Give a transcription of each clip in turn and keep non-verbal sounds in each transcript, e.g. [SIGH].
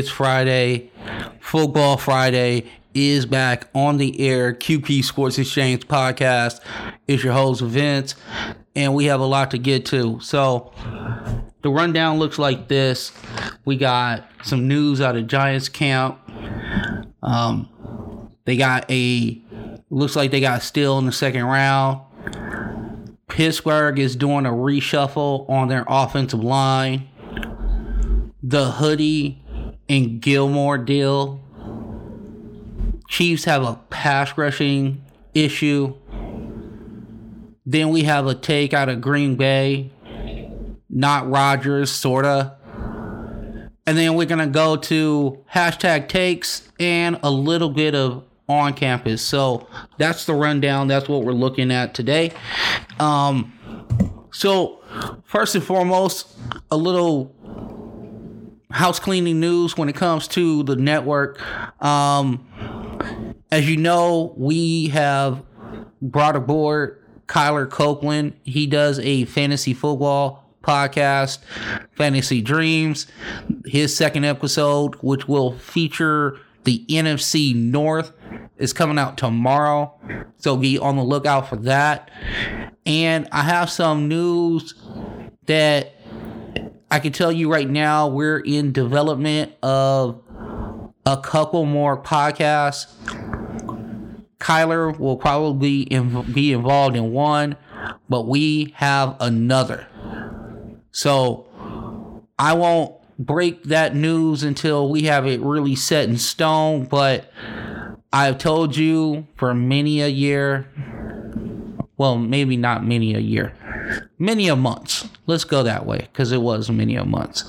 It's Friday. Football Friday is back on the air. QP Sports Exchange podcast. It's your host, Vince, and we have a lot to get to. So, the rundown looks like this we got some news out of Giants camp. Um, they got a, looks like they got still in the second round. Pittsburgh is doing a reshuffle on their offensive line. The hoodie and Gilmore deal. Chiefs have a pass rushing issue. Then we have a take out of Green Bay. Not Rodgers, sorta. And then we're gonna go to hashtag takes and a little bit of on campus. So that's the rundown. That's what we're looking at today. Um, so first and foremost, a little house cleaning news when it comes to the network. Um, as you know, we have brought aboard Kyler Copeland. He does a fantasy football podcast, Fantasy Dreams. His second episode, which will feature the NFC North, is coming out tomorrow. So be on the lookout for that. And I have some news that I can tell you right now, we're in development of a couple more podcasts. Kyler will probably be involved in one, but we have another. So I won't break that news until we have it really set in stone, but I've told you for many a year, well, maybe not many a year, many a months. Let's go that way because it was many a months.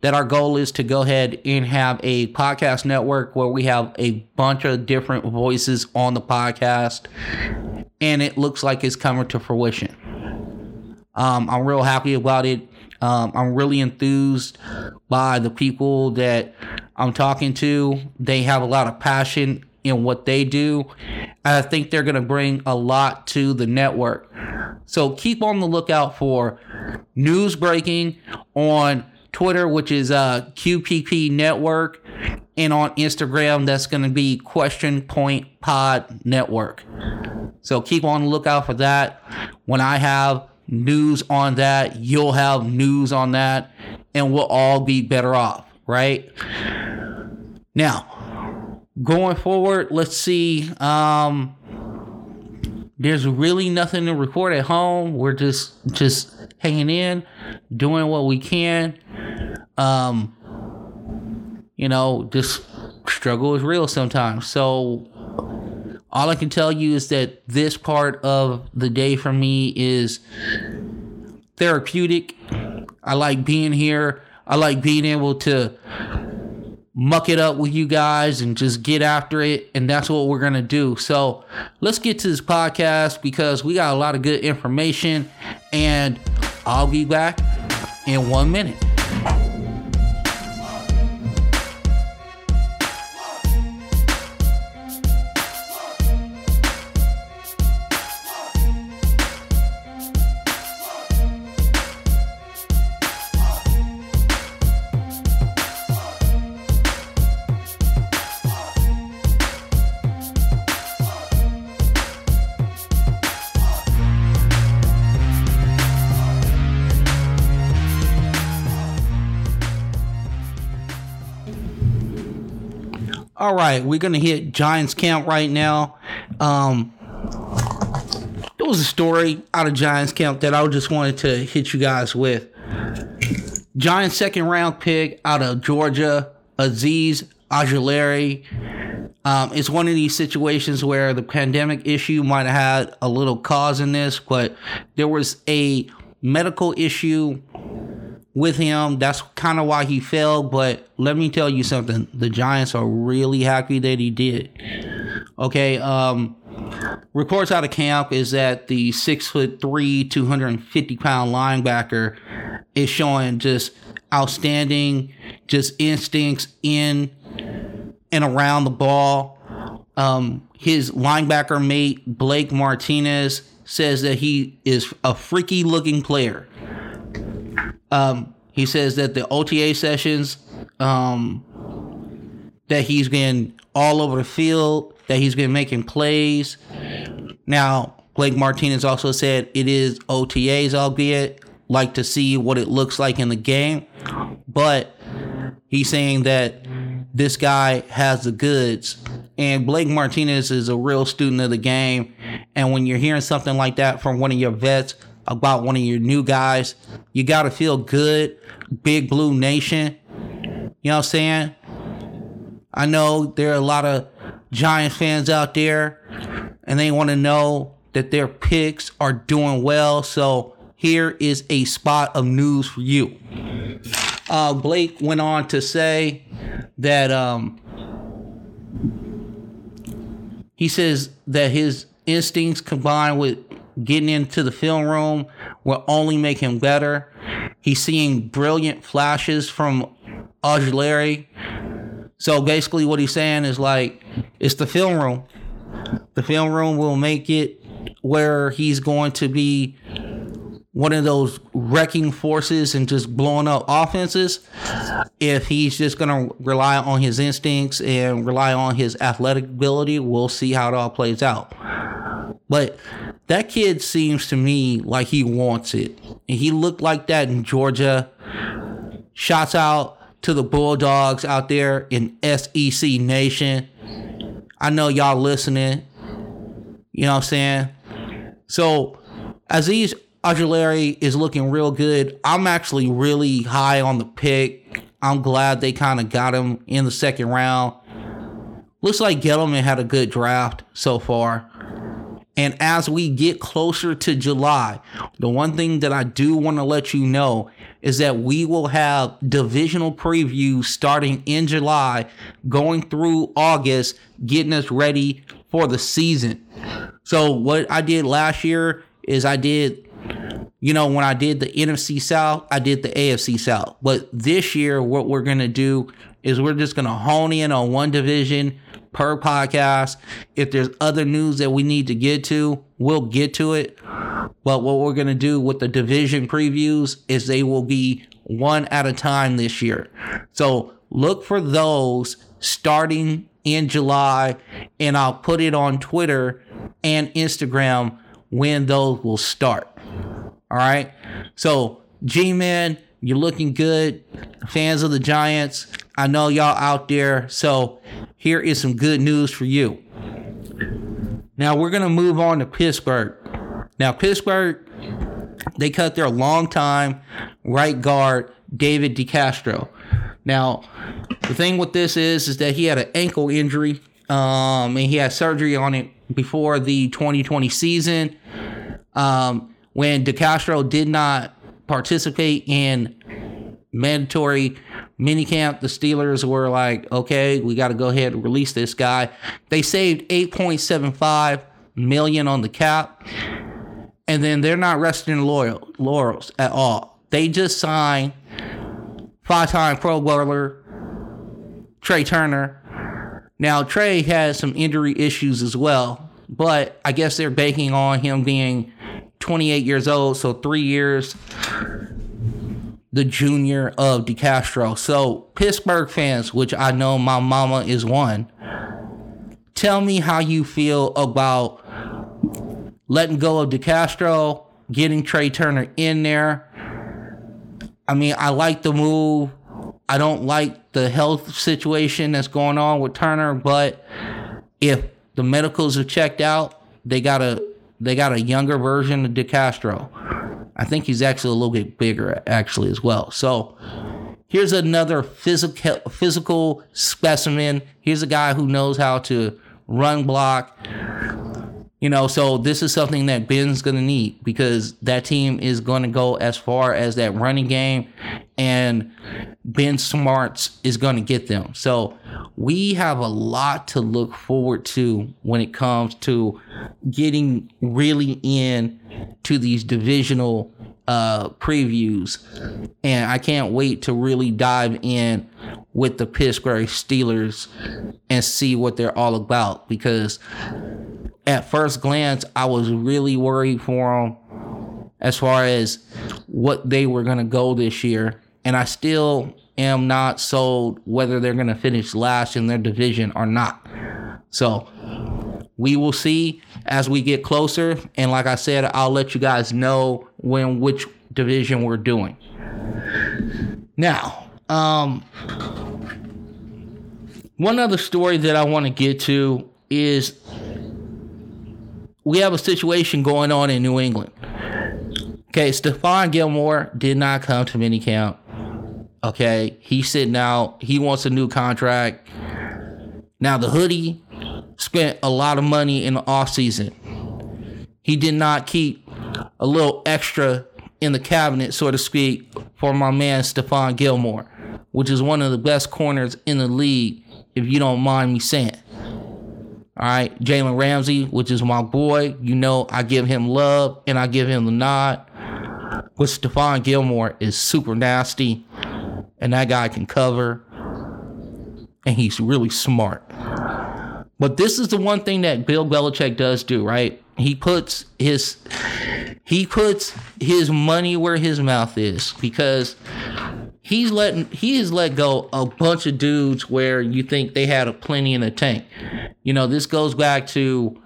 That our goal is to go ahead and have a podcast network where we have a bunch of different voices on the podcast, and it looks like it's coming to fruition. Um, I'm real happy about it. Um, I'm really enthused by the people that I'm talking to. They have a lot of passion in what they do. I think they're going to bring a lot to the network. So keep on the lookout for news breaking on Twitter, which is uh, QPP Network, and on Instagram, that's going to be Question Point Pod Network. So keep on the lookout for that. When I have news on that, you'll have news on that, and we'll all be better off, right? Now, going forward, let's see. Um, there's really nothing to report at home. We're just just hanging in, doing what we can. Um, you know, this struggle is real sometimes. So all I can tell you is that this part of the day for me is therapeutic. I like being here. I like being able to muck it up with you guys and just get after it. And that's what we're going to do. So let's get to this podcast because we got a lot of good information. And I'll be back in one minute. Right, we're gonna hit Giants camp right now. Um, there was a story out of Giants camp that I just wanted to hit you guys with. Giants second round pick out of Georgia, Azeez Ojulari. Um, it's one of these situations where the pandemic issue might have had a little cause in this, but there was a medical issue with him. That's kind of why he fell. But let me tell you something: the Giants are really happy that he did. Okay. Um, reports out of camp is that the six foot three, two hundred and fifty pound linebacker is showing just outstanding, just instincts in and around the ball. Um, his linebacker mate Blake Martinez says that he is a freaky looking player. Um, he says that the OTA sessions um, that he's been all over the field, that he's been making plays. Now, Blake Martinez also said it is OTAs, albeit like to see what it looks like in the game. But he's saying that this guy has the goods. And Blake Martinez is a real student of the game. And when you're hearing something like that from one of your vets about one of your new guys, you got to feel good. Big Blue Nation. You know what I'm saying? I know there are a lot of Giant fans out there, and they want to know that their picks are doing well. So here is a spot of news for you. Uh, Blake went on to say that um, he says that his instincts combined with getting into the film room will only make him better. He's seeing brilliant flashes from Ojulari. So basically, what he's saying is like, it's the film room. The film room will make it where he's going to be one of those wrecking forces and just blowing up offenses if he's just going to rely on his instincts and rely on his athletic ability we'll see how it all plays out but that kid seems to me like he wants it and he looked like that in georgia Shouts out to the bulldogs out there in sec nation i know y'all listening you know what i'm saying so Azeez Ojulari is looking real good. I'm actually really high on the pick. I'm glad they kind of got him in the second round. Looks like Gettleman had a good draft so far. And as we get closer to July, the one thing that I do want to let you know is that we will have divisional previews starting in July, going through August, getting us ready for the season. So what I did last year is I did, you know, when I did the NFC South, I did the AFC South. But this year, what we're gonna do is we're just gonna hone in on one division per podcast. If there's other news that we need to get to, we'll get to it. But what we're gonna do with the division previews is they will be one at a time this year. So look for those starting in July, and I'll put it on Twitter and Instagram when those will start. All right. So, G Man, you're looking good. Fans of the Giants, I know y'all out there. So, here is some good news for you. Now, we're going to move on to Pittsburgh. Now, Pittsburgh, they cut their long time right guard, David DeCastro. Now, the thing with this is, is that he had an ankle injury, um, and he had surgery on it before the 2020 season. Um, when DeCastro did not participate in mandatory minicamp, the Steelers were like, okay, we got to go ahead and release this guy. They saved 8.75 million on the cap, and then they're not resting loyal laurels at all. They just signed five-time Pro Bowler Trai Turner. Now Trai has some injury issues as well, but I guess they're banking on him being 28 years old, so three years the junior of DeCastro. So Pittsburgh fans, which I know my mama is one, tell me how you feel about letting go of DeCastro, getting Trai Turner in there. I mean, I like the move. I don't like the health situation that's going on with Turner, but if the medicals are checked out, they got a they got a younger version of DeCastro. I think he's actually a little bit bigger actually as well. So here's another physical physical specimen. Here's a guy who knows how to run block. You know, so this is something that Ben's going to need because that team is going to go as far as that running game, and Ben Smarts is going to get them. So we have a lot to look forward to when it comes to getting really in to these divisional uh, previews, and I can't wait to really dive in with the Pittsburgh Steelers and see what they're all about because at first glance, I was really worried for them as far as what they were going to go this year. And I still am not sold whether they're going to finish last in their division or not. So we will see as we get closer. And like I said, I'll let you guys know when which division we're doing. Now, um, one other story that I want to get to is we have a situation going on in New England. Okay, Stephon Gilmore did not come to minicamp. Okay, he's sitting out. He wants a new contract. Now the hoodie spent a lot of money in the offseason. He did not keep a little extra in the cabinet, so to speak, for my man Stephon Gilmore, which is one of the best corners in the league, if you don't mind me saying. All right, Jalen Ramsey, which is my boy, you know I give him love and I give him the nod. But Stephon Gilmore is super nasty, and that guy can cover, and he's really smart. But this is the one thing that Bill Belichick does do, right? He puts his he puts his money where his mouth is because he's letting he has let go a bunch of dudes where you think they had a plenty in the tank. You know, this goes back to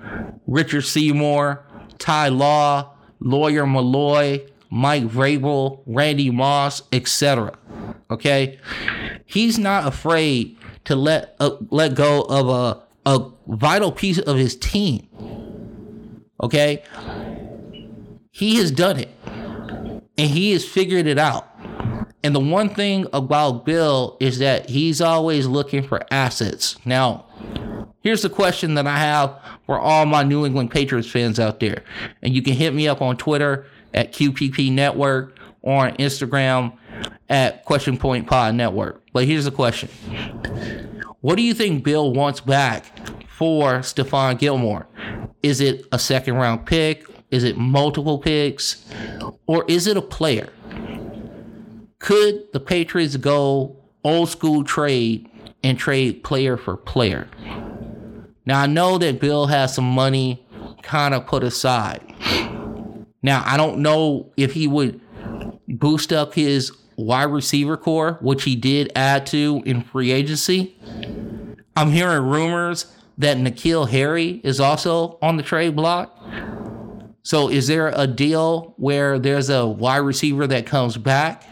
Richard Seymour, Ty Law, Lawyer Milloy, Mike Vrabel, Randy Moss, etc. Okay, he's not afraid to let uh, let go of a a vital piece of his team. Okay? He has done it. And he has figured it out. And the one thing about Bill is that he's always looking for assets. Now, here's the question that I have for all my New England Patriots fans out there. And you can hit me up on Twitter at QPP Network or on Instagram at Question Point Pod Network. But here's the question what do you think Bill wants back for Stephon Gilmore? Is it a second round pick? Is it multiple picks? Or is it a player? Could the Patriots go old school trade and trade player for player? Now, I know that Bill has some money kind of put aside. Now, I don't know if he would boost up his wide receiver core, which he did add to in free agency. I'm hearing rumors that N'Keal Harry is also on the trade block. So is there a deal where there's a wide receiver that comes back?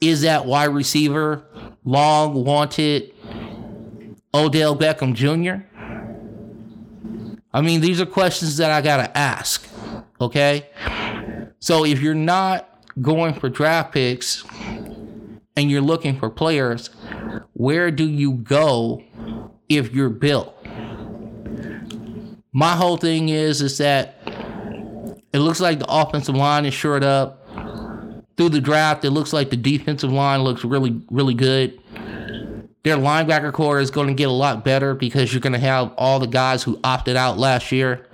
Is that wide receiver long wanted Odell Beckham Jr.? I mean, these are questions that I got to ask. Okay? So if you're not going for draft picks and you're looking for players, where do you go if you're built? My whole thing is is that it looks like the offensive line is shored up. Through the draft, it looks like the defensive line looks really, really good. Their linebacker core is going to get a lot better because you're going to have all the guys who opted out last year.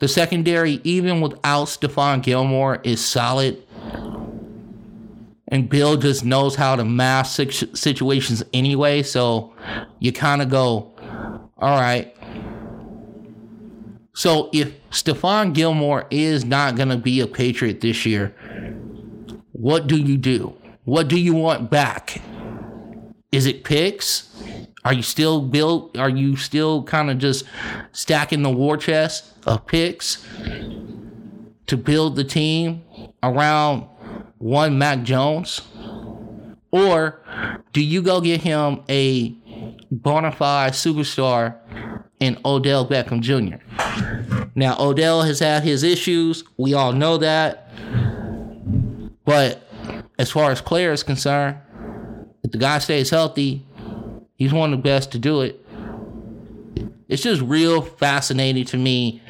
The secondary, even without Stephon Gilmore, is solid. And Bill just knows how to mask situations anyway. So you kind of go, all right. So if Stephon Gilmore is not going to be a Patriot this year, what do you do? What do you want back? Is it picks? Are you still built? Are you still kind of just stacking the war chest of picks to build the team around one Mac Jones? Or do you go get him a bona fide superstar in Odell Beckham Jr.? Now, Odell has had his issues. We all know that. But as far as players concerned, if the guy stays healthy, He's one of the best to do it. It's just real fascinating to me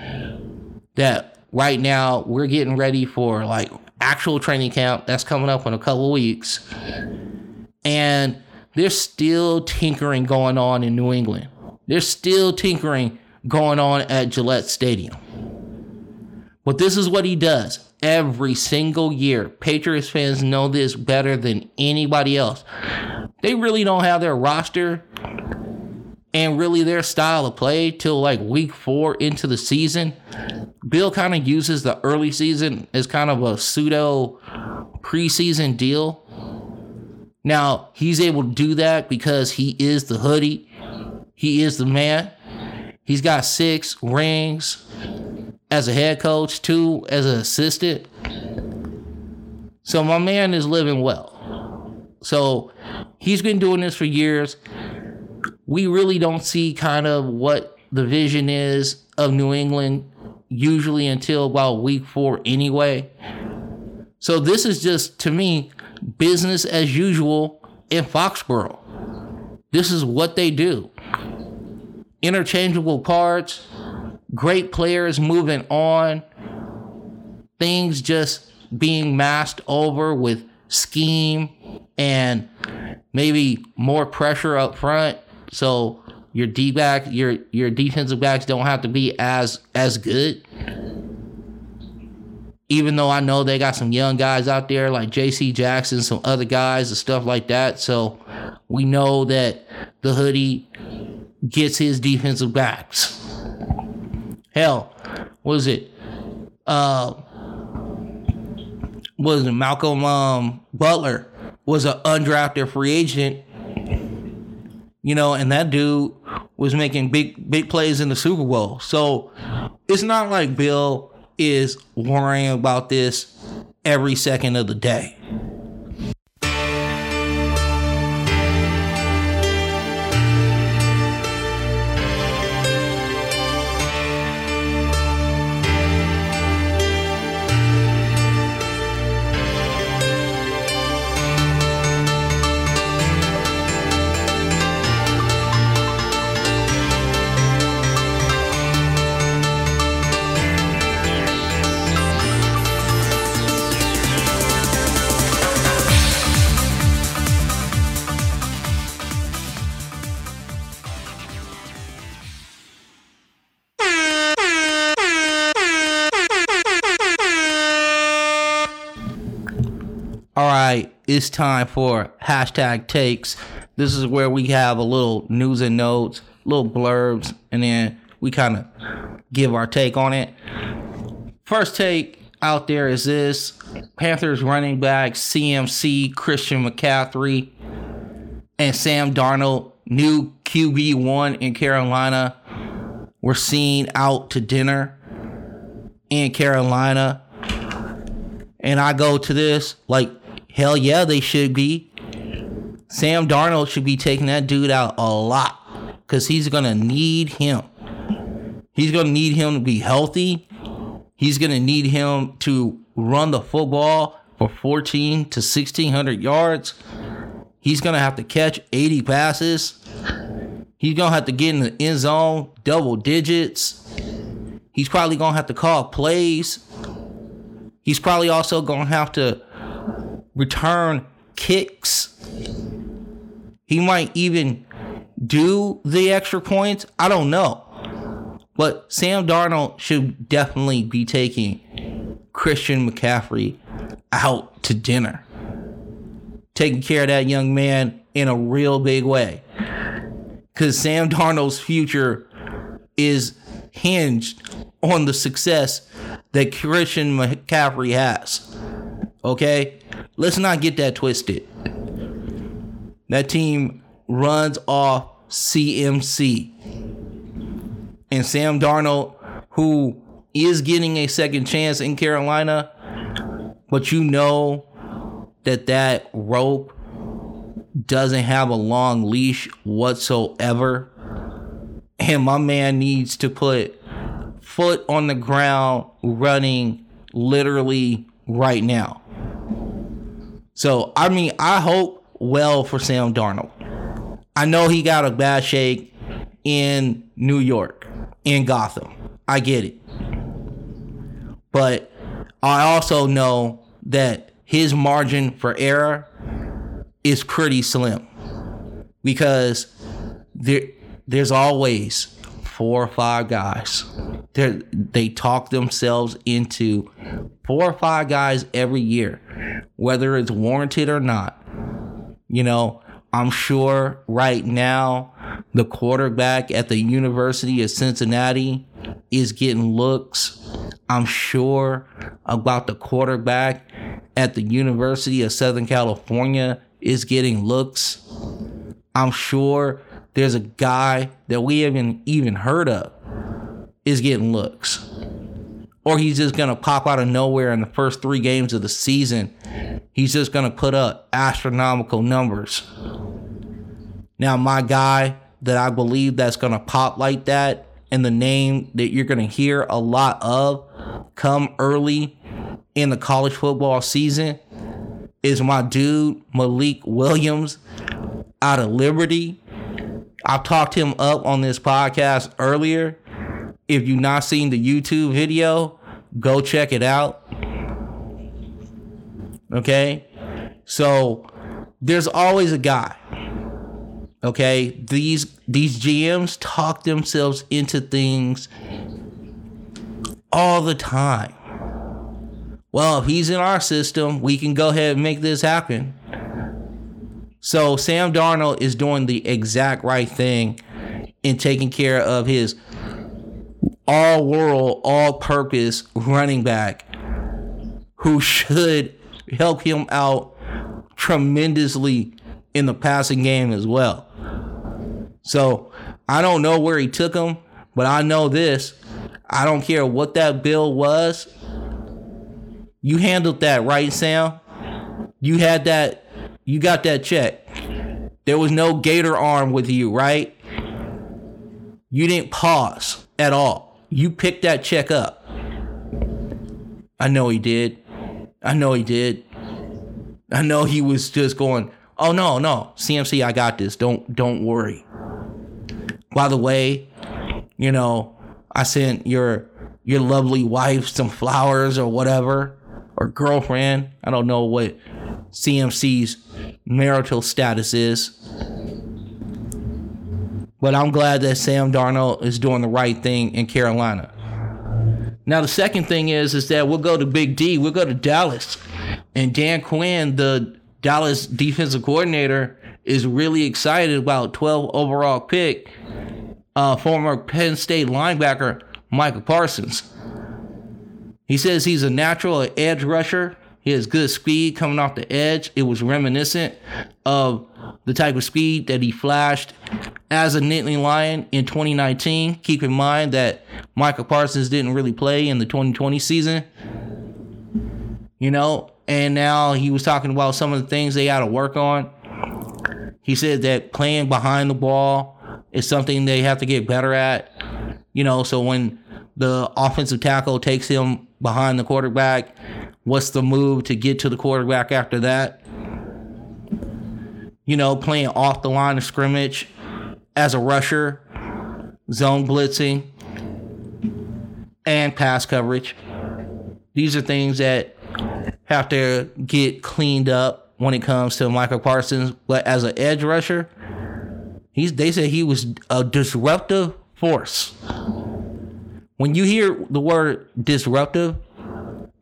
that right now we're getting ready for like actual training camp that's coming up in a couple weeks. And there's still tinkering going on in New England. There's still tinkering going on at Gillette Stadium. But this is what he does every single year. Patriots fans know this better than anybody else. They really don't have their roster and really their style of play till like week four into the season. Bill kind of uses the early season as kind of a pseudo preseason deal. Now, he's able to do that because he is the hoodie. He is the man. He's got six rings as a head coach, two as an assistant. So my man is living well. So he's been doing this for years. We really don't see kind of what the vision is of New England usually until about week four anyway. So this is just to me business as usual in Foxborough. This is what they do. Interchangeable cards, great players moving on, things just being masked over with scheme and maybe more pressure up front. So your D back, your your defensive backs don't have to be as as good even though I know they got some young guys out there like JC Jackson, some other guys and stuff like that. So we know that the hoodie gets his defensive backs. Hell, was it? Uh, was it Malcolm um, Butler was an undrafted free agent, you know, and that dude was making big big plays in the Super Bowl. So it's not like Bill is worrying about this every second of the day. It's time for hashtag takes. This is where we have a little news and notes, little blurbs, and then we kind of give our take on it. First take out there is this Panthers running back CMC, Christian McCaffrey, and Sam Darnold, new QB1 in Carolina, were seen out to dinner in Carolina. And I go to this like Hell yeah, they should be. Sam Darnold should be taking that dude out a lot because he's going to need him. He's going to need him to be healthy. He's going to need him to run the football for 14 to 1600 yards. He's going to have to catch 80 passes. He's going to have to get in the end zone double digits. He's probably going to have to call plays. He's probably also going to have to return kicks. He might even do the extra points. I don't know. But Sam Darnold should definitely be taking Christian McCaffrey out to dinner. Taking care of that young man in a real big way. Because Sam Darnold's future is hinged on the success that Christian McCaffrey has. Okay? Let's not get that twisted. That team runs off CMC. And Sam Darnold, who is getting a second chance in Carolina, but you know that that rope doesn't have a long leash whatsoever. And my man needs to put foot on the ground running literally right now. So, I mean, I hope well for Sam Darnold. I know he got a bad shake in New York, in Gotham. I get it. But I also know that his margin for error is pretty slim because there there's always four or five guys. They they talk themselves into four or five guys every year, whether it's warranted or not. You know, I'm sure right now the quarterback at the University of Cincinnati is getting looks. I'm sure about the quarterback at the University of Southern California is getting looks, I'm sure there's a guy that we haven't even heard of is getting looks. Or he's just going to pop out of nowhere in the first three games of the season. He's just going to put up astronomical numbers. Now, my guy that I believe that's going to pop like that and the name that you're going to hear a lot of come early in the college football season is my dude Malik Williams out of Liberty. I've talked him up on this podcast earlier. If you've not seen the YouTube video, go check it out. Okay? So there's always a guy. Okay? These these GMs talk themselves into things all the time. Well, if he's in our system, we can go ahead and make this happen. So Sam Darnold is doing the exact right thing in taking care of his all world, all purpose running back who should help him out tremendously in the passing game as well. So I don't know where he took him, but I know this. I don't care what that bill was. You handled that right, Sam. You had that you got that check. There was no gator arm with you, right? You didn't pause at all. You picked that check up. I know he did. I know he did. I know he was just going, "Oh no, no, CMC, I got this. Don't don't worry." By the way, you know, I sent your your lovely wife some flowers or whatever or girlfriend. I don't know what CMC's marital status is. But I'm glad that Sam Darnold is doing the right thing in Carolina. Now the second thing is is that we'll go to Big D, we'll go to Dallas. And Dan Quinn, the Dallas defensive coordinator, is really excited about 12 overall pick, uh, former Penn State linebacker Michael Parsons. He says he's a natural edge rusher he has good speed coming off the edge. It was reminiscent of the type of speed that he flashed as a Nittany Lion in 2019. Keep in mind that Michael Parsons didn't really play in the 2020 season. You know, and now he was talking about some of the things they got to work on. He said that playing behind the ball is something they have to get better at. You know, so when the offensive tackle takes him behind the quarterback, What's the move to get to the quarterback after that? You know, playing off the line of scrimmage as a rusher, zone blitzing, and pass coverage. These are things that have to get cleaned up when it comes to Michael Parsons. But as an edge rusher, he's they said he was a disruptive force. When you hear the word disruptive,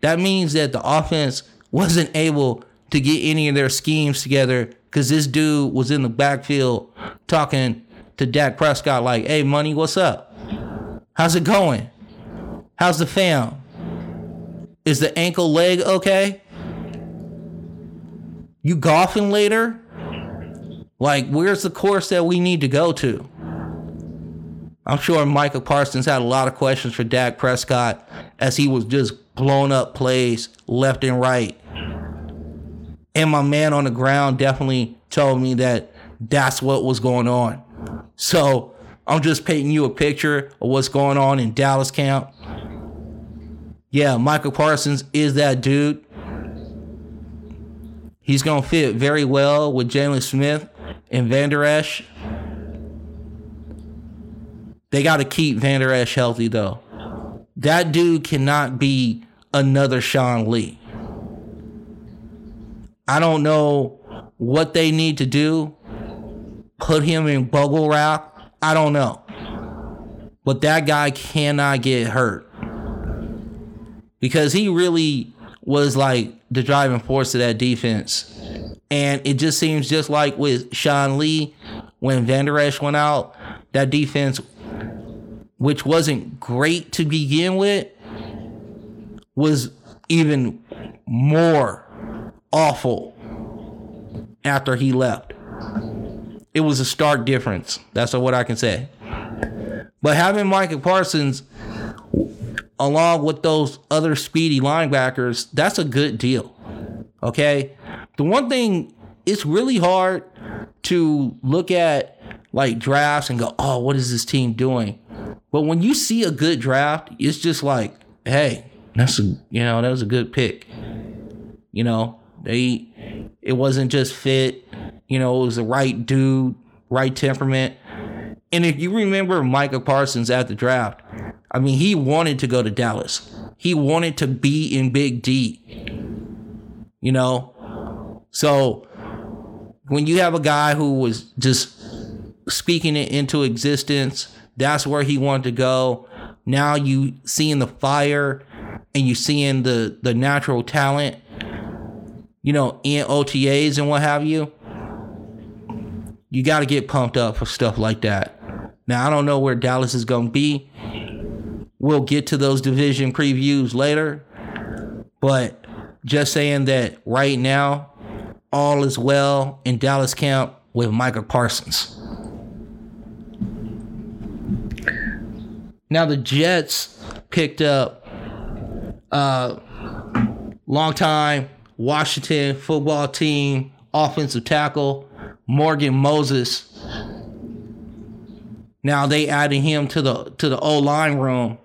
that means that the offense wasn't able to get any of their schemes together because this dude was in the backfield talking to Dak Prescott like, "Hey, money, what's up? How's it going? How's the fam? Is the ankle leg okay? You golfing later? Like, where's the course that we need to go to?" I'm sure Michael Parsons had a lot of questions for Dak Prescott as he was just blown up plays left and right. And my man on the ground definitely told me that that's what was going on. So I'm just painting you a picture of what's going on in Dallas camp. Yeah, Michael Parsons is that dude. He's going to fit very well with Jaylon Smith and Vander Esch. They got to keep Vander Esch healthy, though. That dude cannot be another Sean Lee. I don't know what they need to do. Put him in bubble wrap. I don't know. But that guy cannot get hurt. Because he really was like the driving force of that defense. And it just seems just like with Sean Lee, when Vander Esch went out, that defense, which wasn't great to begin with, was even more awful after he left. It was a stark difference. That's what I can say. But having Micah Parsons along with those other speedy linebackers, that's a good deal. Okay? The one thing it's really hard to look at like drafts and go, "Oh, what is this team doing?" But when you see a good draft, it's just like, "Hey, that's a, you know, that was a good pick." You know, they it wasn't just fit, you know, it was the right dude, right temperament. And if you remember Micah Parsons at the draft, I mean, he wanted to go to Dallas. He wanted to be in Big D. You know? So when you have a guy who was just speaking it into existence, that's where he wanted to go. Now you seeing the fire and you seeing the the natural talent, you know, in OTAs and what have you. You got to get pumped up for stuff like that. Now I don't know where Dallas is going to be. We'll get to those division previews later, but just saying that right now, all is well in Dallas camp with Micah Parsons. Now the Jets picked up uh longtime Washington football team offensive tackle Morgan Moses. Now they added him to the to the O line room.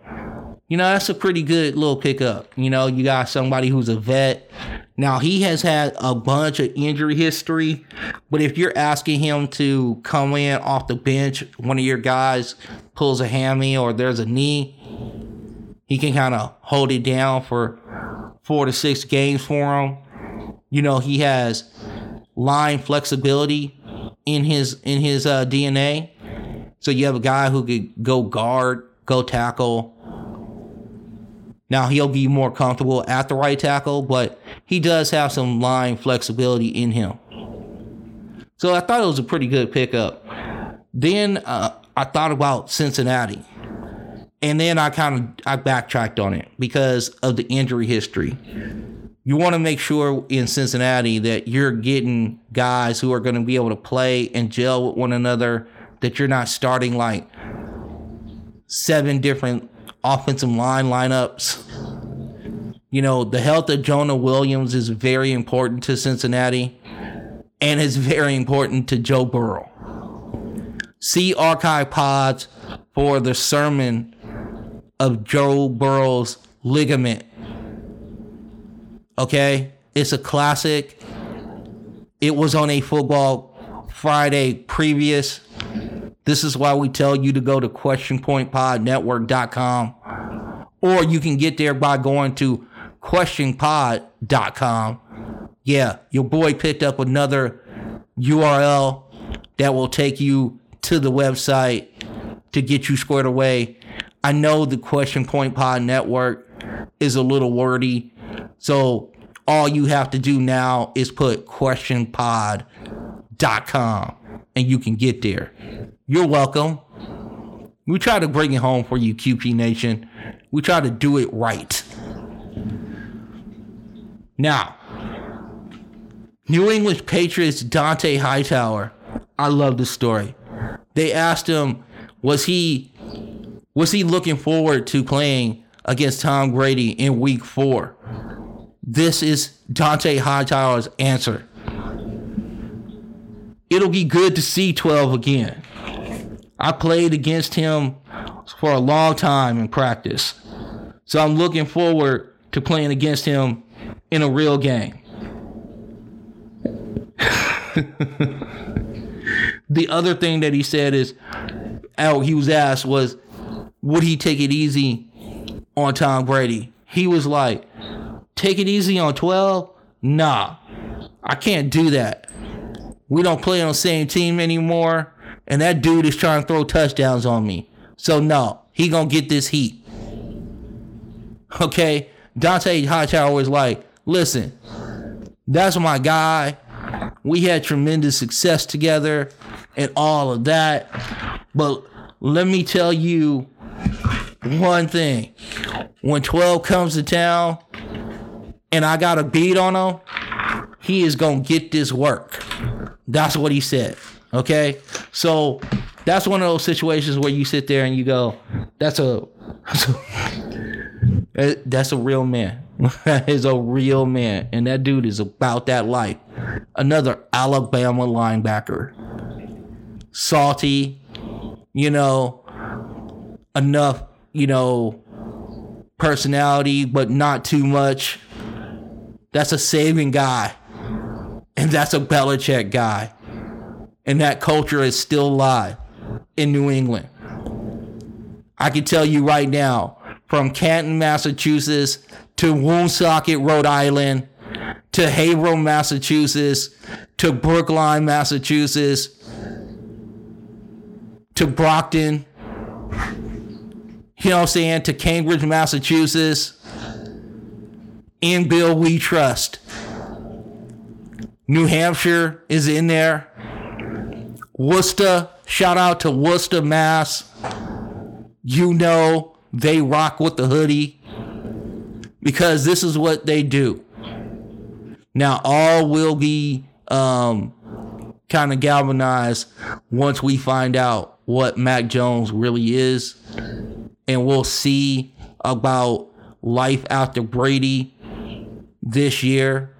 You know, that's a pretty good little pickup. You know, you got somebody who's a vet. Now he has had a bunch of injury history, but if you're asking him to come in off the bench, one of your guys pulls a hammy or there's a knee, he can kind of hold it down for four to six games for him. You know, he has line flexibility in his in his uh, DNA. So you have a guy who could go guard, go tackle. Now he'll be more comfortable at the right tackle, but he does have some line flexibility in him. So I thought it was a pretty good pickup. Then uh, I thought about Cincinnati, and then I kind of I backtracked on it because of the injury history. You want to make sure in Cincinnati that you're getting guys who are going to be able to play and gel with one another. That you're not starting like seven different offensive line lineups. You know, the health of Jonah Williams is very important to Cincinnati and is very important to Joe Burrow. See archive pods for the sermon of Joe Burrow's ligament. Okay? It's a classic. It was on a football Friday previous. This is why we tell you to go to questionpointpodnetwork.com or you can get there by going to questionpod.com. Yeah, your boy picked up another URL that will take you to the website to get you squared away. I know the Question Point Pod Network is a little wordy, so all you have to do now is put questionpod.com and you can get there. You're welcome. We try to bring it home for you, QP Nation. We try to do it right. Now, New England Patriots Dont'a Hightower. I love this story. They asked him, was he was he looking forward to playing against Tom Brady in week four? This is Dont'a Hightower's answer. It'll be good to see 12 again. I played against him for a long time in practice. So I'm looking forward to playing against him in a real game. [LAUGHS] the other thing that he said is, out he was asked was, would he take it easy on Tom Brady? He was like, take it easy on 12? Nah, I can't do that. We don't play on the same team anymore, and that dude is trying to throw touchdowns on me. So no, he gonna get this heat. Okay, Dont'a Hightower was like, listen, that's my guy. We had tremendous success together and all of that. But let me tell you one thing. When 12 comes to town and I got a beat on him, he is going to get this work. That's what he said. Okay? So that's one of those situations where you sit there and you go, that's a that's a real man. [LAUGHS] that is a real man. And that dude is about that life. Another Alabama linebacker. Salty, you know, enough, you know, personality, but not too much. That's a Saban guy. And that's a Belichick guy. And that culture is still alive in New England. I can tell you right now, from Canton, Massachusetts to Woonsocket, Rhode Island to Haverhill, Massachusetts to Brookline, Massachusetts to Brockton, you know what I'm saying, to Cambridge, Massachusetts. In Bill we trust. New Hampshire is in there. Worcester, shout out to Worcester, Mass. You know they rock with the hoodie because this is what they do. Now, all will be um, kind of galvanized once we find out what Mac Jones really is, and we'll see about life after Brady this year.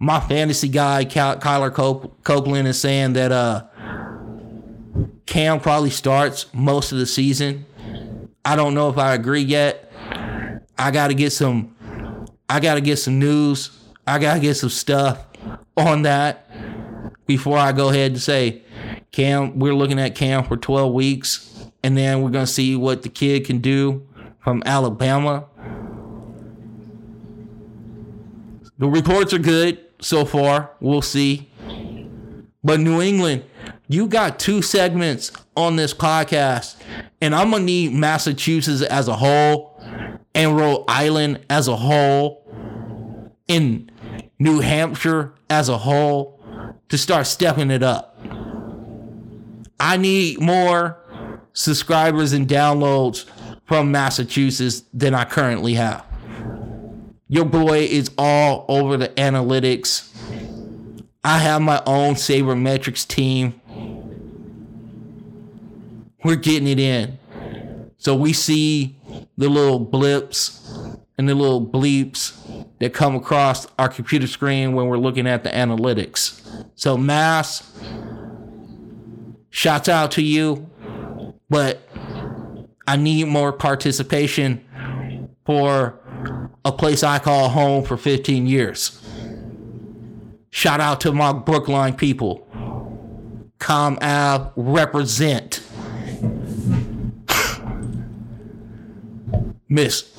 My fantasy guy, Kyler Copeland, is saying that uh, Cam probably starts most of the season. I don't know if I agree yet. I got to get some. I got to get some news. I got to get some stuff on that before I go ahead and say, Cam, we're looking at Cam for 12 weeks, and then we're going to see what the kid can do from Alabama. The reports are good so far. We'll see. But New England, you got two segments on this podcast, and I'm gonna need Massachusetts as a whole and Rhode Island as a whole and New Hampshire as a whole to start stepping it up. I need more subscribers and downloads from Massachusetts than I currently have. Your boy is all over the analytics. I have my own sabermetrics team. We're getting it in. So we see the little blips and the little bleeps that come across our computer screen when we're looking at the analytics. So, Mass, shouts out to you, but I need more participation for a place I call home for 15 years. Shout out to my Brookline people. Com Ave represent. [SIGHS] miss.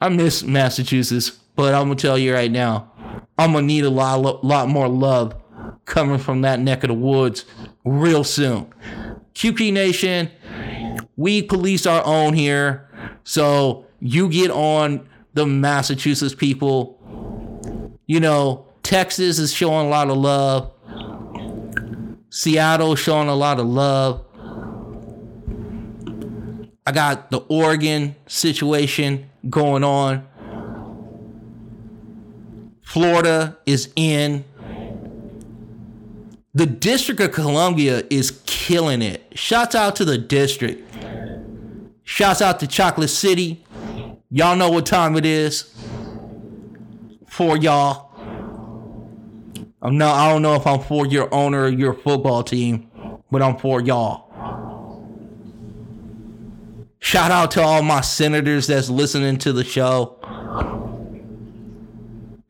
I miss Massachusetts, but I'm gonna tell you right now, I'm gonna need a lot, lot more love coming from that neck of the woods real soon. QP Nation, we police our own here, so you get on the Massachusetts people. You know, Texas is showing a lot of love. Seattle showing a lot of love. I got the Oregon situation going on. Florida is in. The District of Columbia is killing it. Shouts out to the district. Shouts out to Chocolate City. Y'all know what time it is for y'all. I'm not I don't know if I'm for your owner your football team, but I'm for y'all. Shout out to all my senators that's listening to the show.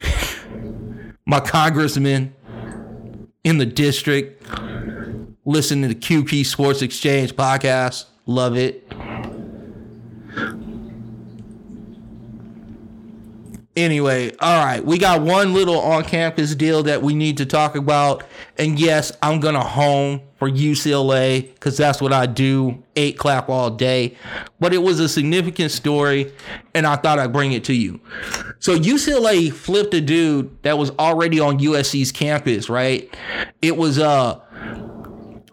[LAUGHS] my congressmen in the district listen to the QP Sports Exchange podcast. Love it. Anyway, all right, we got one little on campus deal that we need to talk about. And yes, I'm going to home for UCLA because that's what I do, eight clap all day. But it was a significant story, and I thought I'd bring it to you. So UCLA flipped a dude that was already on USC's campus, right? It was a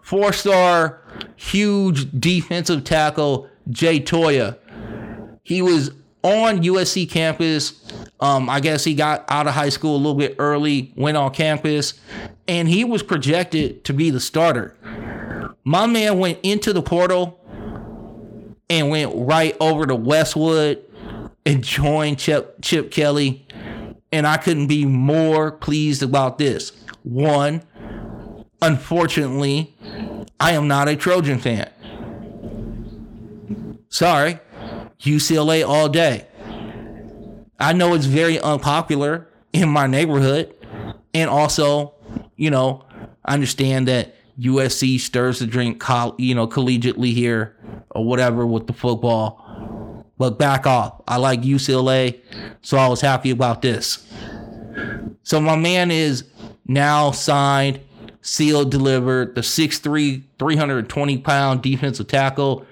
four star, huge defensive tackle, Jay Toia. He was on USC campus Um, I guess he got out of high school a little bit early, went on campus, and he was projected to be the starter. My man went into the portal and went right over to Westwood and joined Chip, Chip Kelly. And I couldn't be more pleased about this. One, unfortunately, I am not a Trojan fan. Sorry, UCLA all day. I know it's very unpopular in my neighborhood. And also, you know, I understand that USC stirs the drink, you know, collegiately here or whatever with the football. But back off. I like UCLA, so I was happy about this. So my man is now signed, sealed, delivered, the 6'3, 320 pound defensive tackle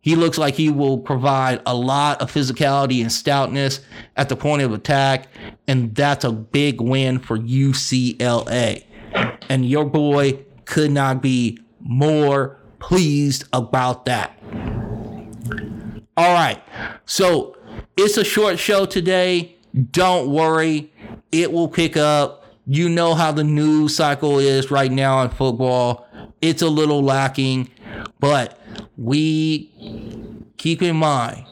he looks like he will provide a lot of physicality and stoutness at the point of attack, and that's a big win for UCLA. And your boy could not be more pleased about that. All right, so it's a short show today. Don't worry, it will pick up. You know how the news cycle is right now in football. It's a little lacking, but we keep in mind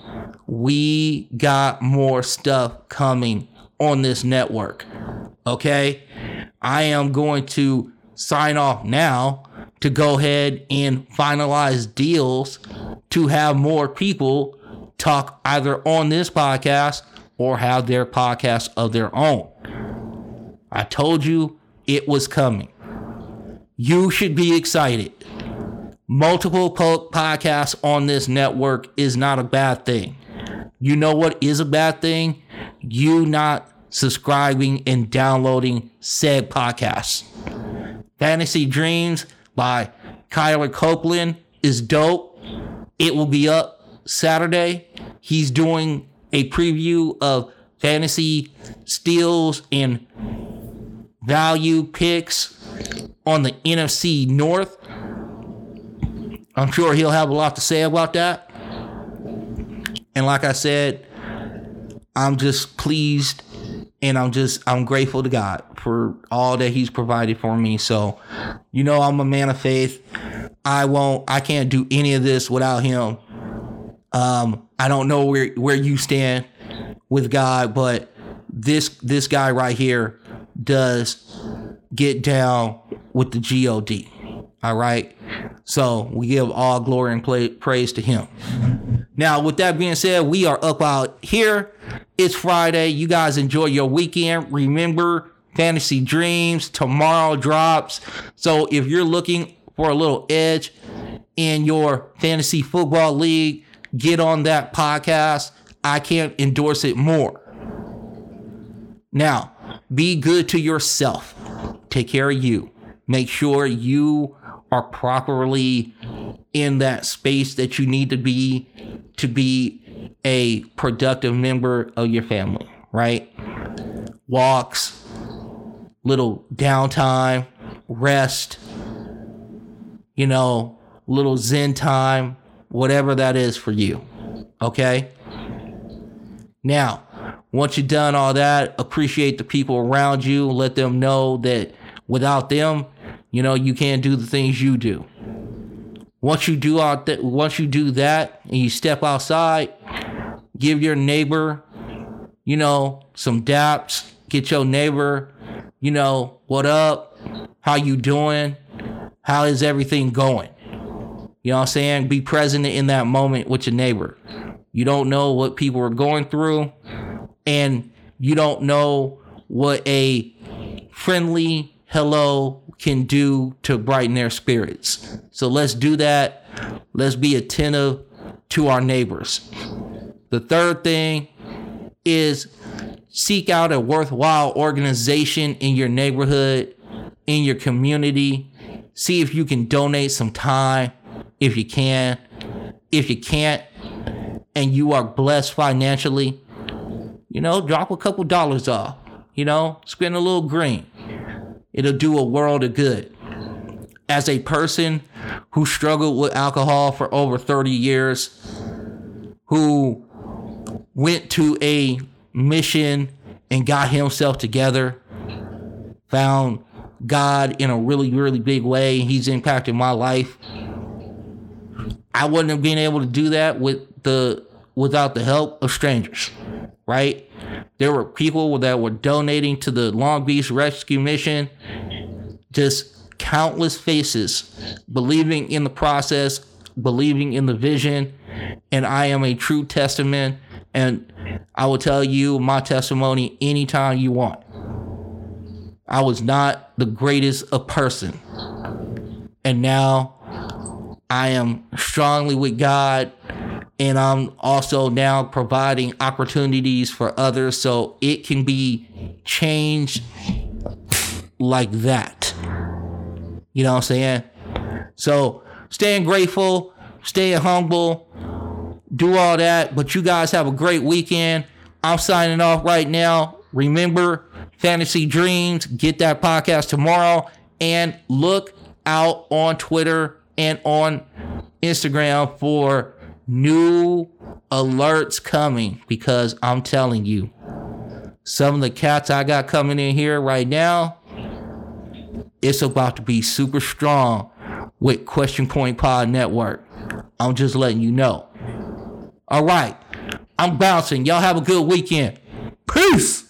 we got more stuff coming on this network. Okay? I am going to sign off now to go ahead and finalize deals to have more people talk either on this podcast or have their podcast of their own. I told you it was coming. You should be excited multiple po- podcasts on this network is not a bad thing. You know what is a bad thing? You not subscribing and downloading said podcasts. Fantasy Dreams by Kyler Copeland is dope. It will be up Saturday. He's doing a preview of fantasy steals and value picks on the NFC North. I'm sure he'll have a lot to say about that. And like I said, I'm just pleased and I'm just I'm grateful to God for all that he's provided for me. So, you know I'm a man of faith. I won't I can't do any of this without him. Um I don't know where where you stand with God, but this this guy right here does get down with the God. All right. So we give all glory and praise to him. Now, with that being said, we are up out here. It's Friday. You guys enjoy your weekend. Remember, Fantasy Dreams tomorrow drops. So if you're looking for a little edge in your fantasy football league, get on that podcast. I can't endorse it more. Now, be good to yourself. Take care of you. Make sure you are properly in that space that you need to be to be a productive member of your family, right? Walks, little downtime, rest, you know, little zen time, whatever that is for you. Okay? Now, once you've done all that, appreciate the people around you, let them know that without them, you know, you can't do the things you do. Once you do out th- once you do that and you step outside, give your neighbor, you know, some daps, get your neighbor, you know, what up? How you doing? How is everything going? You know what I'm saying? Be present in that moment with your neighbor. You don't know what people are going through and you don't know what a friendly hello can do to brighten their spirits. So let's do that. Let's be attentive to our neighbors. The third thing is seek out a worthwhile organization in your neighborhood, in your community. See if you can donate some time if you can. If you can't, and you are blessed financially, you know, drop a couple dollars off. You know, spend a little green it'll do a world of good. As a person who struggled with alcohol for over 30 years, who went to a mission and got himself together, found God in a really, really big way. He's impacted my life. I wouldn't have been able to do that with the without the help of strangers, right? There were people that were donating to the Long Beach Rescue Mission, just countless faces believing in the process, believing in the vision, and I am a true testament. And I will tell you my testimony anytime you want. I was not the greatest of person. And now I am strongly with God and I'm also now providing opportunities for others so it can be changed like that. You know what I'm saying? So staying grateful, staying humble, do all that. But you guys have a great weekend. I'm signing off right now. Remember, Fantasy Dreams, get that podcast tomorrow. And look out on Twitter and on Instagram for new alerts coming because I'm telling you, some of the cats I got coming in here right now, it's about to be super strong with Question Point Pod Network. I'm just letting you know. All right, I'm bouncing. Y'all have a good weekend. Peace.